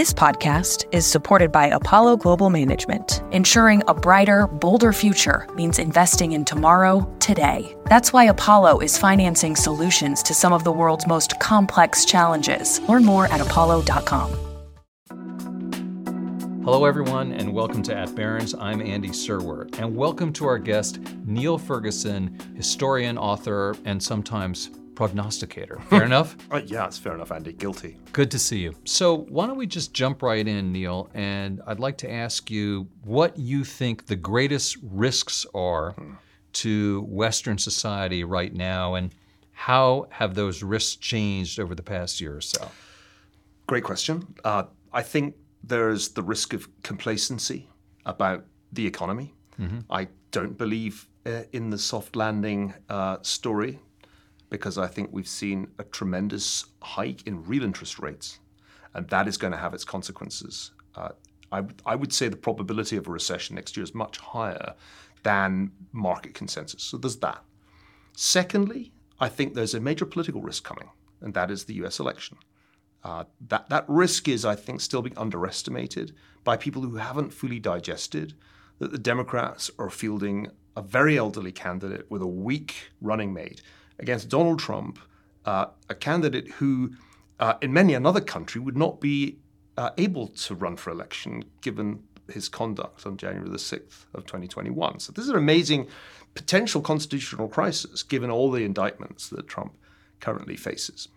This podcast is supported by Apollo Global Management, ensuring a brighter, bolder future means investing in tomorrow, today. That's why Apollo is financing solutions to some of the world's most complex challenges. Learn more at apollo.com. Hello, everyone, and welcome to At Barron's. I'm Andy Serwer, and welcome to our guest, Niall Ferguson, historian, author, and sometimes prognosticator. Fair enough? Uh, yeah, it's fair enough, Andy. Guilty. Good to see you. So, why don't we just jump right in, Niall? And I'd like to ask you what you think the greatest risks are hmm. to Western society right now, and how have those risks changed over the past year or so? Great question. Uh, I think there's the risk of complacency about the economy. Mm-hmm. I don't believe uh, in the soft landing uh, story because I think we've seen a tremendous hike in real interest rates, and that is going to have its consequences. Uh, I, I would say the probability of a recession next year is much higher than market consensus. So there's that. Secondly, I think there's a major political risk coming, and that is the US election. Uh, that, that risk is, I think, still being underestimated by people who haven't fully digested that the Democrats are fielding a very elderly candidate with a weak running mate against Donald Trump, uh, a candidate who, uh, in many another country, would not be uh, able to run for election given his conduct on January the 6th of 2021. So this is an amazing potential constitutional crisis given all the indictments that Trump currently faces.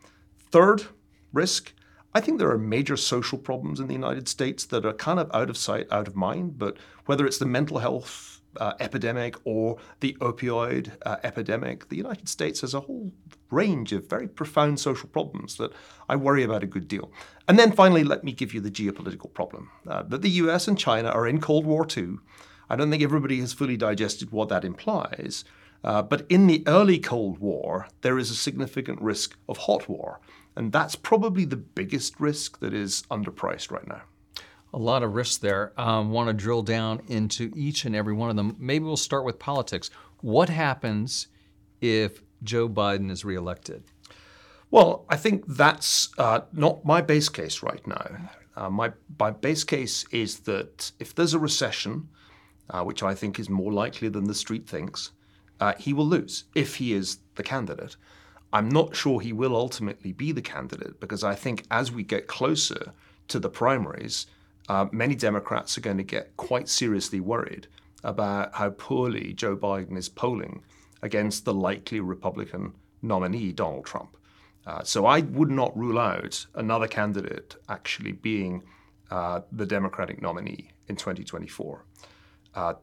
Third risk, I think there are major social problems in the United States that are kind of out of sight, out of mind, but whether it's the mental health uh, epidemic or the opioid uh, epidemic, the United States has a whole range of very profound social problems that I worry about a good deal. And then finally, let me give you the geopolitical problem uh, that the US and China are in Cold War II. I don't think everybody has fully digested what that implies. Uh, but in the early Cold War, there is a significant risk of hot war. And that's probably the biggest risk that is underpriced right now. A lot of risks there. Um, want to drill down into each and every one of them. Maybe we'll start with politics. What happens if Joe Biden is reelected? Well, I think that's uh, not my base case right now. Uh, my, my base case is that if there's a recession, uh, which I think is more likely than the street thinks, uh, he will lose if he is the candidate. I'm not sure he will ultimately be the candidate because I think as we get closer to the primaries, uh, many Democrats are going to get quite seriously worried about how poorly Joe Biden is polling against the likely Republican nominee, Donald Trump. Uh, so I would not rule out another candidate actually being uh, the Democratic nominee in 2024. Uh,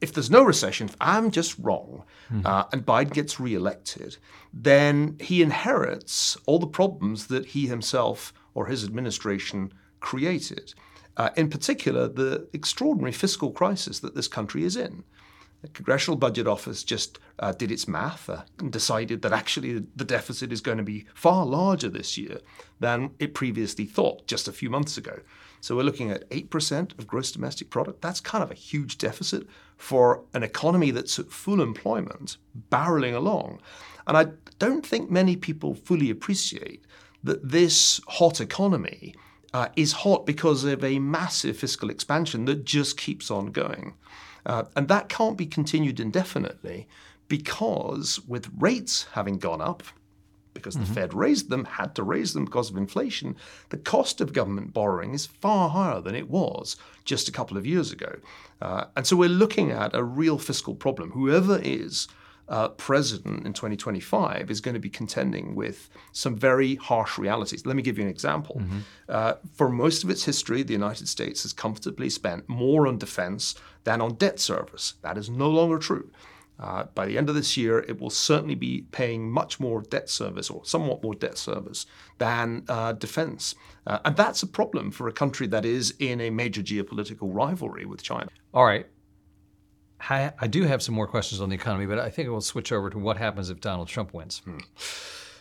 if there's no recession, if I'm just wrong, mm-hmm. uh, and Biden gets reelected, then he inherits all the problems that he himself or his administration created. Uh, in particular, the extraordinary fiscal crisis that this country is in. The Congressional Budget Office just uh, did its math uh, and decided that actually the deficit is going to be far larger this year than it previously thought just a few months ago. So we're looking at 8% of gross domestic product. That's kind of a huge deficit for an economy that's at full employment, barreling along. And I don't think many people fully appreciate that this hot economy uh, is hot because of a massive fiscal expansion that just keeps on going. Uh, and that can't be continued indefinitely because, with rates having gone up, because mm-hmm. the Fed raised them, had to raise them because of inflation, the cost of government borrowing is far higher than it was just a couple of years ago. Uh, and so we're looking at a real fiscal problem. Whoever is uh, president in 2025 is going to be contending with some very harsh realities. Let me give you an example. Mm-hmm. Uh, for most of its history, the United States has comfortably spent more on defense than on debt service. That is no longer true. Uh, by the end of this year, it will certainly be paying much more debt service or somewhat more debt service than uh, defense. Uh, and that's a problem for a country that is in a major geopolitical rivalry with China. All right. I, I do have some more questions on the economy, but I think we'll switch over to what happens if Donald Trump wins. Hmm.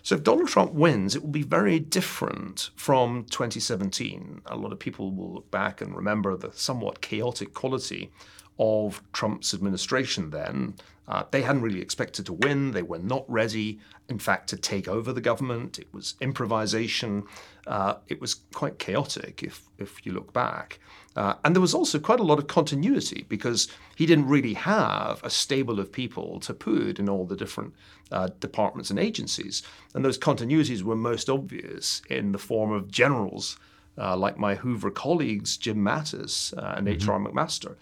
So, if Donald Trump wins, it will be very different from 2017. A lot of people will look back and remember the somewhat chaotic quality of Trump's administration then. Uh, they hadn't really expected to win. They were not ready, in fact, to take over the government. It was improvisation. Uh, it was quite chaotic, if if you look back. Uh, and there was also quite a lot of continuity because he didn't really have a stable of people to put in all the different uh, departments and agencies. And those continuities were most obvious in the form of generals uh, like my Hoover colleagues, Jim Mattis uh, and H.R. Mm-hmm. McMaster.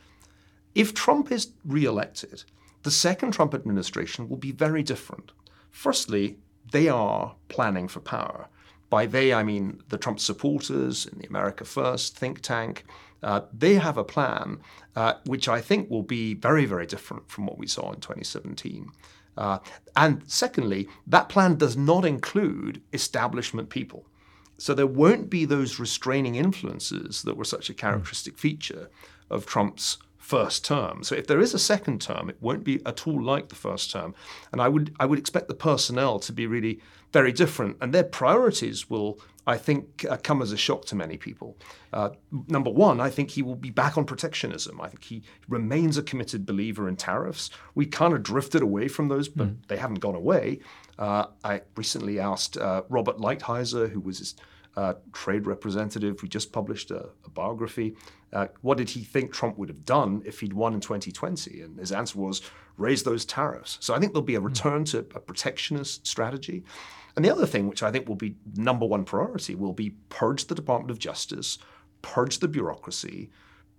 If Trump is reelected, the second Trump administration will be very different. Firstly, they are planning for power. By they, I mean the Trump supporters in the America First think tank. Uh, they have a plan uh, which I think will be very, very different from what we saw in 2017. Uh, and secondly, that plan does not include establishment people. So there won't be those restraining influences that were such a characteristic feature of Trump's first term. So if there is a second term, it won't be at all like the first term. And I would I would expect the personnel to be really very different, and their priorities will. I think uh, come as a shock to many people. Uh, number one, I think he will be back on protectionism. I think he remains a committed believer in tariffs. We kind of drifted away from those, but mm. they haven't gone away. Uh, I recently asked uh, Robert Lighthizer, who was his uh, trade representative who just published a, a biography. Uh, what did he think Trump would have done if he'd won in 2020? And his answer was raise those tariffs. So I think there'll be a hmm. return to a protectionist strategy. And the other thing, which I think will be number one priority, will be purge the Department of Justice, purge the bureaucracy,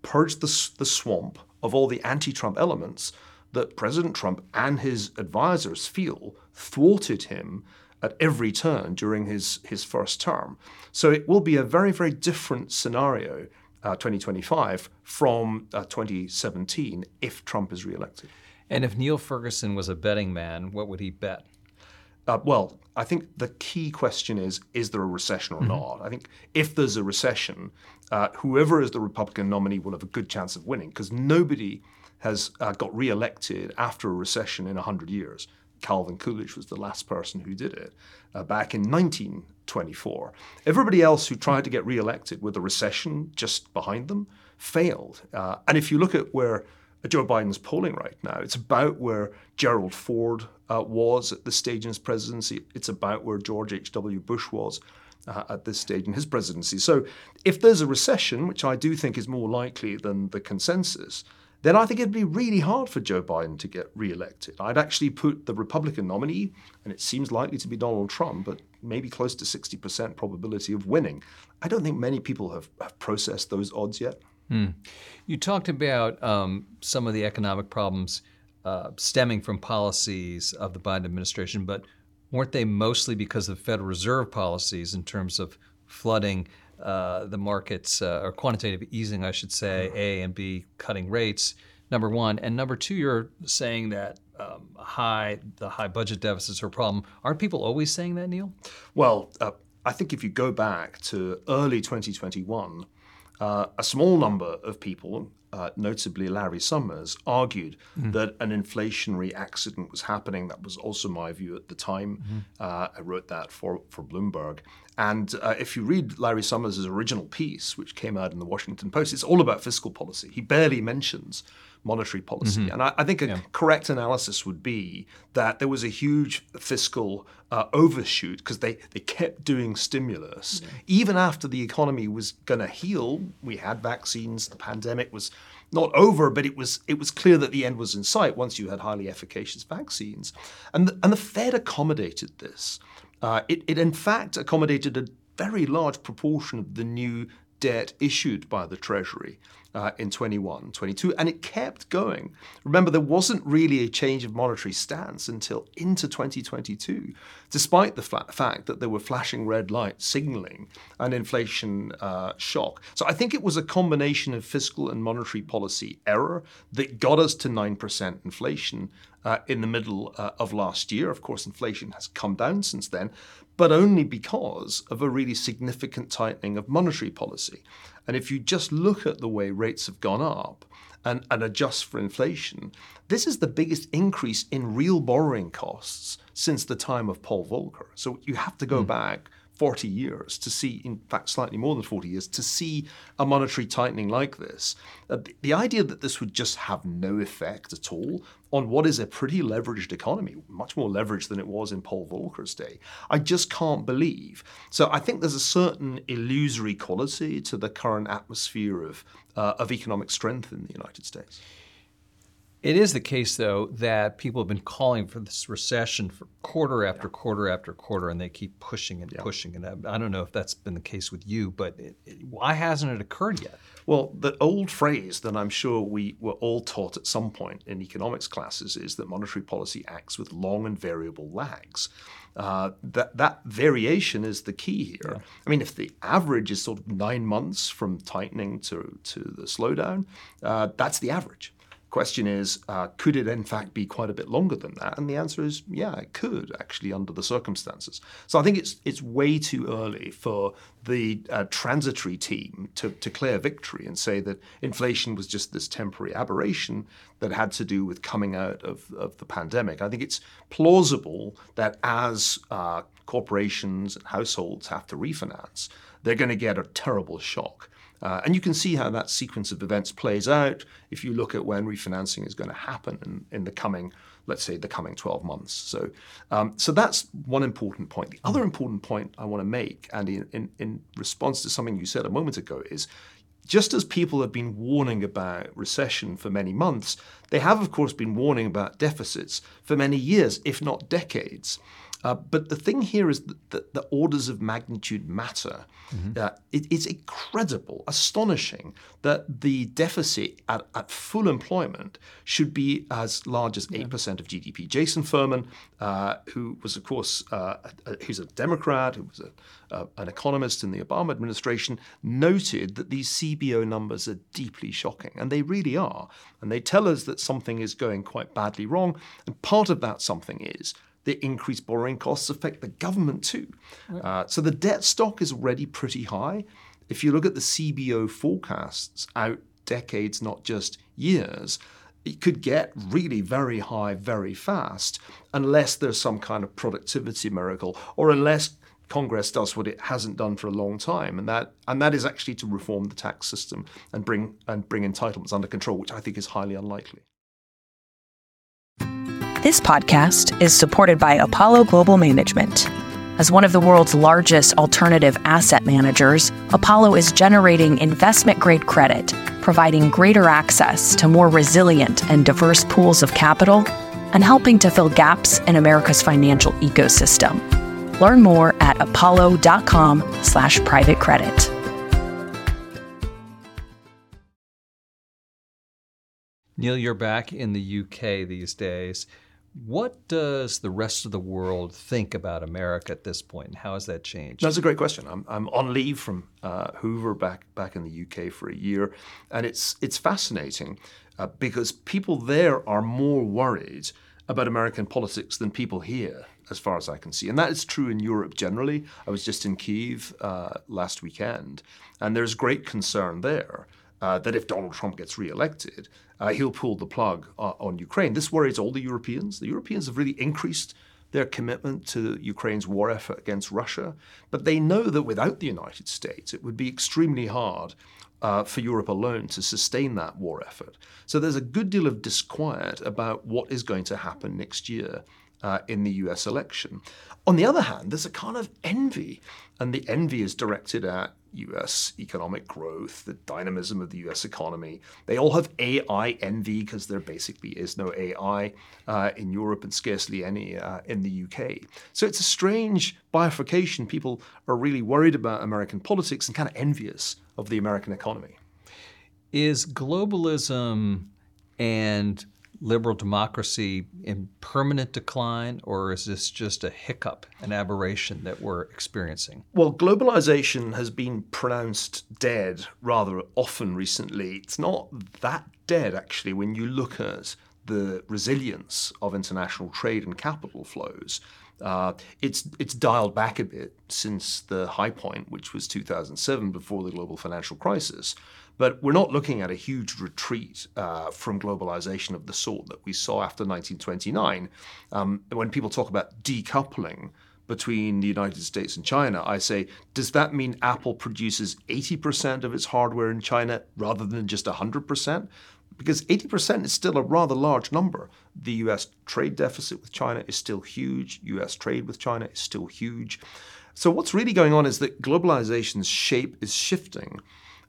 purge the, the swamp of all the anti Trump elements that President Trump and his advisors feel thwarted him at every turn during his, his first term. So it will be a very, very different scenario, uh, 2025, from uh, 2017 if Trump is reelected. And if Niall Ferguson was a betting man, what would he bet? Uh, well, I think the key question is is there a recession or mm-hmm. not? I think if there's a recession, uh, whoever is the Republican nominee will have a good chance of winning because nobody has uh, got re-elected after a recession in 100 years. Calvin Coolidge was the last person who did it uh, back in 1924. Everybody else who tried to get re-elected with a recession just behind them failed. Uh, and if you look at where Joe Biden's polling right now, it's about where Gerald Ford uh, was at this stage in his presidency. It's about where George H.W. Bush was. Uh, at this stage in his presidency. So, if there's a recession, which I do think is more likely than the consensus, then I think it'd be really hard for Joe Biden to get reelected. I'd actually put the Republican nominee, and it seems likely to be Donald Trump, but maybe close to 60% probability of winning. I don't think many people have, have processed those odds yet. Hmm. You talked about um, some of the economic problems uh, stemming from policies of the Biden administration, but weren't they mostly because of Federal Reserve policies in terms of flooding uh, the markets, uh, or quantitative easing, I should say, A, and B, cutting rates, number one. And number two, you're saying that um, high the high budget deficits are a problem. Aren't people always saying that, Niall? Well, uh, I think if you go back to early 2021, uh, a small number of people, uh, notably Larry Summers, argued mm-hmm. that an inflationary accident was happening. That was also my view at the time. Mm-hmm. Uh, I wrote that for, for Bloomberg. And uh, if you read Larry Summers' original piece, which came out in the Washington Post, it's all about fiscal policy. He barely mentions monetary policy. Mm-hmm. And I, I, think a yeah. correct analysis would be that there was a huge fiscal uh, overshoot because they, they kept doing stimulus. Yeah. Even after the economy was going to heal, we had vaccines, the pandemic was not over, but it was it was clear that the end was in sight once you had highly efficacious vaccines. And the, and the Fed accommodated this. Uh, it, it in fact accommodated a very large proportion of the new debt issued by the Treasury uh, in 21, 22, and it kept going. Remember, there wasn't really a change of monetary stance until into 2022, despite the fact that there were flashing red lights signaling an inflation uh, shock. So I think it was a combination of fiscal and monetary policy error that got us to 9% inflation uh, in the middle uh, of last year. Of course, inflation has come down since then, but only because of a really significant tightening of monetary policy. And if you just look at the way rates have gone up and, and adjust for inflation, this is the biggest increase in real borrowing costs since the time of Paul Volcker. So you have to go mm. back 40 years to see, in fact, slightly more than 40 years, to see a monetary tightening like this. Uh, the, idea that this would just have no effect at all on what is a pretty leveraged economy, much more leveraged than it was in Paul Volcker's day, I just can't believe. So I think there's a certain illusory quality to the current atmosphere of, uh, of economic strength in the United States. It is the case, though, that people have been calling for this recession for quarter after quarter after quarter, and they keep pushing and yeah. pushing. And I, I, don't know if that's been the case with you, but it, it, why hasn't it occurred yet? Well, the old phrase that I'm sure we were all taught at some point in economics classes is that monetary policy acts with long and variable lags. Uh, that that variation is the key here. Yeah. I mean, if the average is sort of nine months from tightening to to the slowdown, uh, that's the average question is, uh, could it in fact be quite a bit longer than that? And the answer is, yeah, it could actually under the circumstances. So I think it's it's way too early for the uh, transitory team to declare victory and say that inflation was just this temporary aberration that had to do with coming out of, of the pandemic. I think it's plausible that as uh, corporations and households have to refinance, they're going to get a terrible shock. Uh, and you can see how that sequence of events plays out if you look at when refinancing is going to happen in, in the coming, let's say, the coming 12 months. So, um, so that's one important point. The other important point I want to make, Andy, in, in response to something you said a moment ago, is just as people have been warning about recession for many months, they have, of course, been warning about deficits for many years, if not decades. Uh, but the thing here is that the, orders of magnitude matter. Mm-hmm. Uh, it, it's incredible, astonishing that the deficit at, at, full employment should be as large as 8% of GDP. Jason Furman, uh, who was, of course, uh, a, who's a Democrat, who was a, an economist in the Obama administration, noted that these CBO numbers are deeply shocking. And they really are. And they tell us that something is going quite badly wrong. And part of that something is the increased borrowing costs affect the government too. Right. Uh, so the debt stock is already pretty high. If you look at the CBO forecasts out decades, not just years, it could get really very high very fast unless there's some kind of productivity miracle or unless Congress does what it hasn't done for a long time, and that and that is actually to reform the tax system and bring and bring entitlements under control, which I think is highly unlikely. This podcast is supported by Apollo Global Management. As one of the world's largest alternative asset managers, Apollo is generating investment grade credit, providing greater access to more resilient and diverse pools of capital, and helping to fill gaps in America's financial ecosystem. Learn more at apollo.com/slash private credit. Niall, you're back in the UK these days. What does the rest of the world think about America at this point, and how has that changed? That's a great question. I'm, I'm on leave from uh, Hoover back back in the UK for a year, and it's it's fascinating uh, because people there are more worried about American politics than people here, as far as I can see, and that is true in Europe generally. I was just in Kiev uh, last weekend, and there's great concern there uh, that if Donald Trump gets reelected, uh, he'll pull the plug uh, on Ukraine. This worries all the Europeans. The Europeans have really increased their commitment to Ukraine's war effort against Russia, but they know that without the United States, it would be extremely hard uh, for Europe alone to sustain that war effort. So there's a good deal of disquiet about what is going to happen next year uh, in the US election. On the other hand, there's a kind of envy, and the envy is directed at US economic growth, the dynamism of the US economy. They all have AI envy because there basically is no AI uh, in Europe and scarcely any uh, in the UK. So it's a strange bifurcation. People are really worried about American politics and kind of envious of the American economy. Is globalism and liberal democracy in permanent decline, or is this just a hiccup, an aberration that we're experiencing? Well, globalization has been pronounced dead rather often recently. It's not that dead, actually, when you look at the resilience of international trade and capital flows. Uh, it's it's dialed back a bit since the high point, which was 2007, before the global financial crisis. But we're not looking at a huge retreat uh, from globalization of the sort that we saw after 1929. Um, when people talk about decoupling between the United States and China, I say, does that mean Apple produces 80% of its hardware in China rather than just 100%? Because 80% is still a rather large number. The US trade deficit with China is still huge, US trade with China is still huge. So, what's really going on is that globalization's shape is shifting.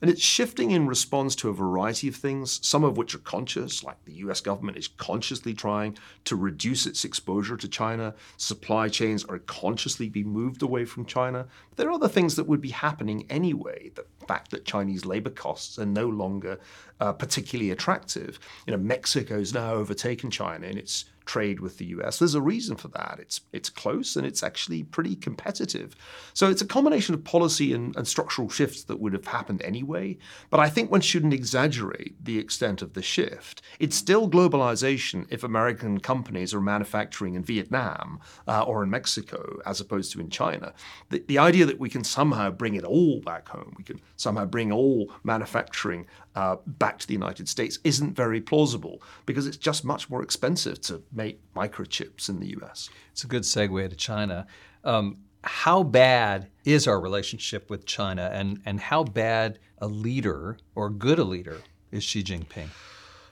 And it's shifting in response to a variety of things, some of which are conscious, like the US government is consciously trying to reduce its exposure to China. Supply chains are consciously being moved away from China. There are other things that would be happening anyway. The fact that Chinese labor costs are no longer uh, particularly attractive. You know, Mexico's now overtaken China in its trade with the US. There's a reason for that. It's it's close and it's actually pretty competitive. So it's a combination of policy and, and structural shifts that would have happened anyway. But I think one shouldn't exaggerate the extent of the shift. It's still globalization if American companies are manufacturing in Vietnam uh, or in Mexico as opposed to in China. The, the idea that we can somehow bring it all back home, we can somehow bring all manufacturing uh, back to the United States isn't very plausible because it's just much more expensive to make microchips in the US. It's a good segue to China. Um, how bad is our relationship with China, and, and how bad a leader or good a leader is Xi Jinping?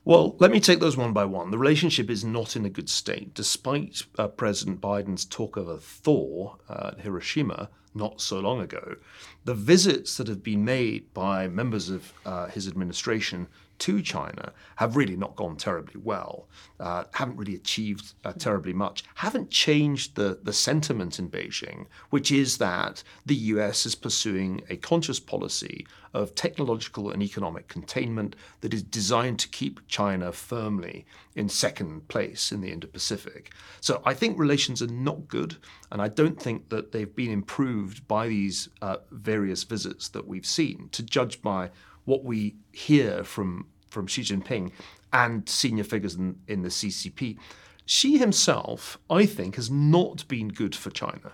Well, let me take those one by one. The relationship is not in a good state, despite uh, President Biden's talk of a thaw uh, at Hiroshima not so long ago. The visits that have been made by members of uh, his administration to China have really not gone terribly well, uh, haven't really achieved uh, terribly much, haven't changed the, the sentiment in Beijing, which is that the US is pursuing a conscious policy of technological and economic containment that is designed to keep China firmly in second place in the Indo Pacific. So I think relations are not good, and I don't think that they've been improved by these uh, various visits that we've seen, to judge by what we hear from, from Xi Jinping and senior figures in, in the CCP. Xi himself, I think, has not been good for China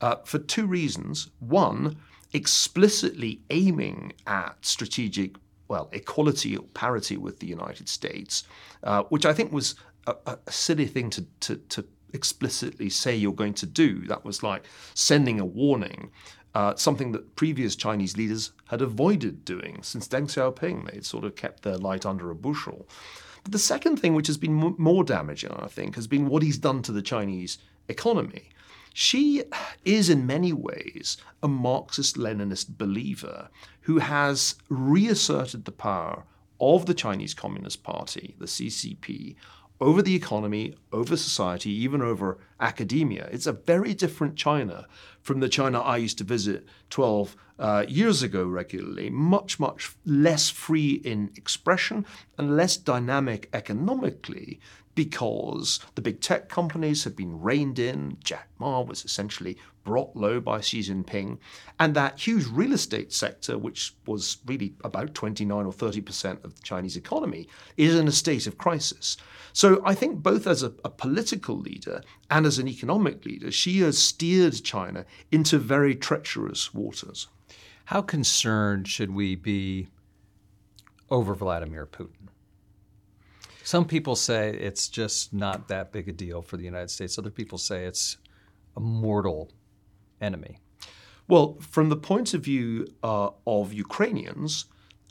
uh, for two reasons. One, explicitly aiming at strategic, well, equality or parity with the United States, uh, which I think was a, a silly thing to, to, to explicitly say you're going to do. That was like sending a warning uh, something that previous Chinese leaders had avoided doing since Deng Xiaoping. They'd sort of kept their light under a bushel. But the second thing, which has been more damaging, I think, has been what he's done to the Chinese economy. Xi is, in many ways, a Marxist Leninist believer who has reasserted the power of the Chinese Communist Party, the CCP, over the economy, over society, even over academia. It's a very different China from the China I used to visit 12 uh, years ago regularly, much, much less free in expression and less dynamic economically because the big tech companies have been reined in. Jack Ma was essentially brought low by Xi Jinping. And that huge real estate sector, which was really about 29 or 30% of the Chinese economy, is in a state of crisis. So I think both as a, a political leader and as an economic leader, Xi has steered China into very treacherous waters. How concerned should we be over Vladimir Putin? Some people say it's just not that big a deal for the United States. Other people say it's a mortal enemy. Well, from the point of view uh, of Ukrainians,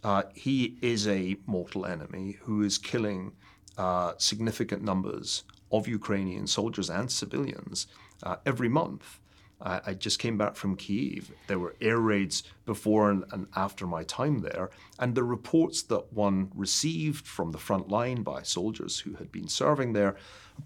uh, he is a mortal enemy who is killing uh, significant numbers of Ukrainian soldiers and civilians uh, every month. I, I just came back from Kiev. There were air raids before and, and after my time there, and the reports that one received from the front line by soldiers who had been serving there are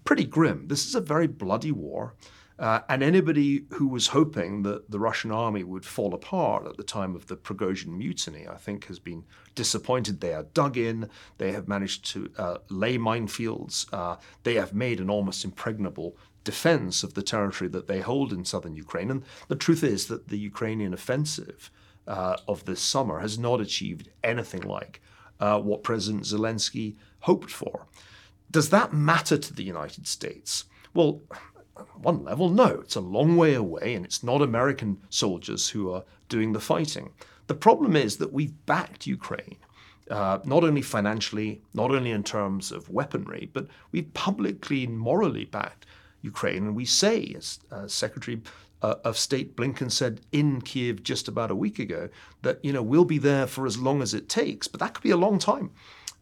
pretty grim. This is a very bloody war. Uh, and anybody who was hoping that the Russian army would fall apart at the time of the Prigozhin mutiny, I think, has been disappointed. They are dug in. They have managed to uh, lay minefields. Uh, they have made an almost impregnable defense of the territory that they hold in southern Ukraine. And the truth is that the Ukrainian offensive uh, of this summer has not achieved anything like uh, what President Zelensky hoped for. Does that matter to the United States? Well, one level, no. It's a long way away, and it's not American soldiers who are doing the fighting. The problem is that we've backed Ukraine uh, not only financially, not only in terms of weaponry, but we've publicly and morally backed Ukraine. And we say, as uh, Secretary uh, of State Blinken said in Kiev just about a week ago that you know we'll be there for as long as it takes, but that could be a long time.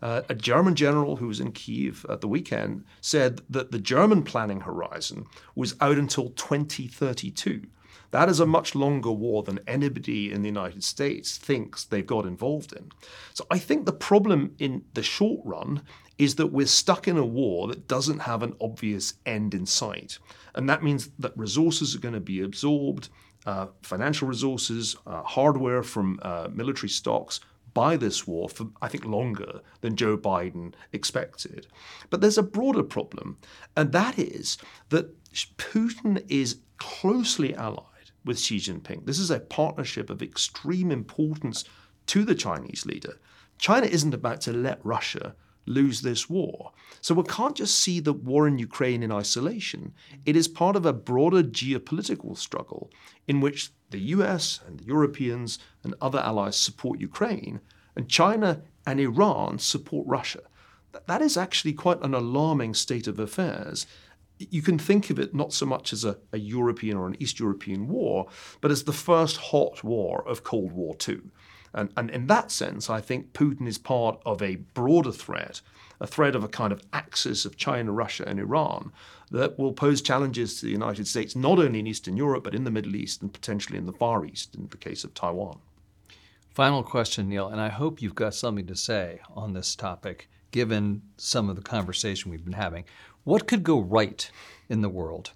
Uh, a German general who was in Kiev at the weekend said that the German planning horizon was out until 2032. That is a much longer war than anybody in the United States thinks they've got involved in. So I think the problem in the short run is that we're stuck in a war that doesn't have an obvious end in sight. And that means that resources are going to be absorbed, uh, financial resources, uh, hardware from uh, military stocks by this war for, I think, longer than Joe Biden expected. But there's a broader problem, and that is that Putin is closely allied with Xi Jinping. This is a partnership of extreme importance to the Chinese leader. China isn't about to let Russia lose this war. So we can't just see the war in Ukraine in isolation. It is part of a broader geopolitical struggle in which the US and the Europeans and other allies support Ukraine, and China and Iran support Russia. That is actually quite an alarming state of affairs you can think of it not so much as a, a, European or an East European war, but as the first hot war of Cold War II. And, and in that sense, I think Putin is part of a broader threat, a threat of a kind of axis of China, Russia, and Iran that will pose challenges to the United States, not only in Eastern Europe, but in the Middle East and potentially in the Far East, in the case of Taiwan. Final question, Niall, and I hope you've got something to say on this topic, given some of the conversation we've been having. What could go right in the world?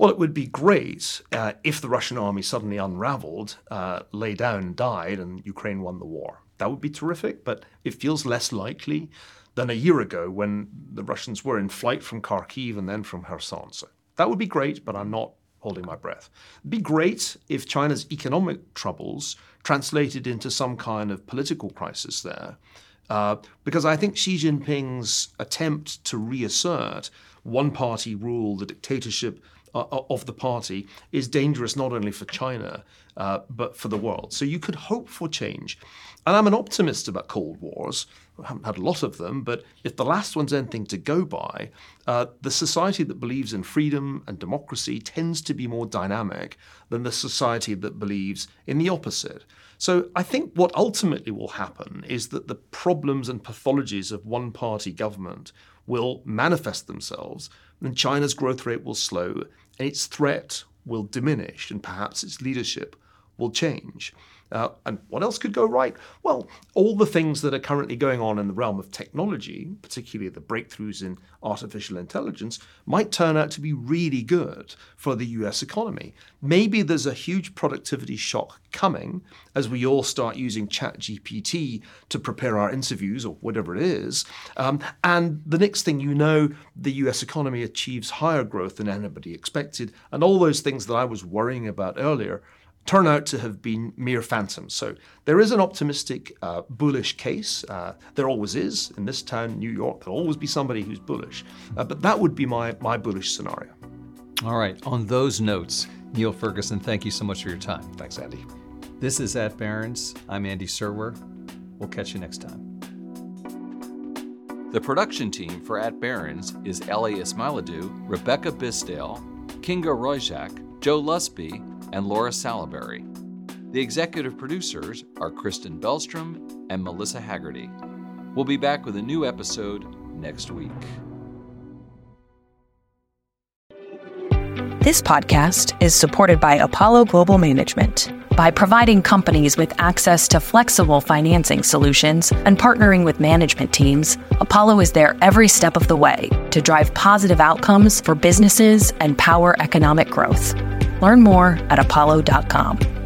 Well, it would be great uh, if the Russian army suddenly unraveled, uh, lay down, died, and Ukraine won the war. That would be terrific, but it feels less likely than a year ago when the Russians were in flight from Kharkiv and then from Kherson. So that would be great, but I'm not holding my breath. It'd be great if China's economic troubles translated into some kind of political crisis there. Uh, because I think Xi Jinping's attempt to reassert one party rule, the dictatorship uh, of the party, is dangerous not only for China, uh, but for the world. So you could hope for change. And I'm an optimist about Cold Wars. I haven't had a lot of them, but if the last one's anything to go by, uh, the society that believes in freedom and democracy tends to be more dynamic than the society that believes in the opposite. So I think what ultimately will happen is that the problems and pathologies of one party government will manifest themselves, and China's growth rate will slow, and its threat will diminish, and perhaps its leadership will change. Uh, and what else could go right? Well, all the things that are currently going on in the realm of technology, particularly the breakthroughs in artificial intelligence, might turn out to be really good for the US economy. Maybe there's a huge productivity shock coming as we all start using ChatGPT to prepare our interviews or whatever it is. Um, and the next thing you know, the US economy achieves higher growth than anybody expected. And all those things that I was worrying about earlier turn out to have been mere phantoms. So there is an optimistic, uh, bullish case. Uh, there always is in this town, New York. There'll always be somebody who's bullish. Uh, but that would be my, my bullish scenario. All right. On those notes, Niall Ferguson, thank you so much for your time. Thanks, Andy. This is At Barron's. I'm Andy Serwer. We'll catch you next time. The production team for At Barron's is Ellie Ismailidou, Rebecca Bisdale, Kinga Royjak, Joe Lusby, and Laura Salaberry. The executive producers are Kristen Bellstrom and Melissa Haggerty. We'll be back with a new episode next week. This podcast is supported by Apollo Global Management. By providing companies with access to flexible financing solutions and partnering with management teams, Apollo is there every step of the way to drive positive outcomes for businesses and power economic growth. Learn more at apollo.com.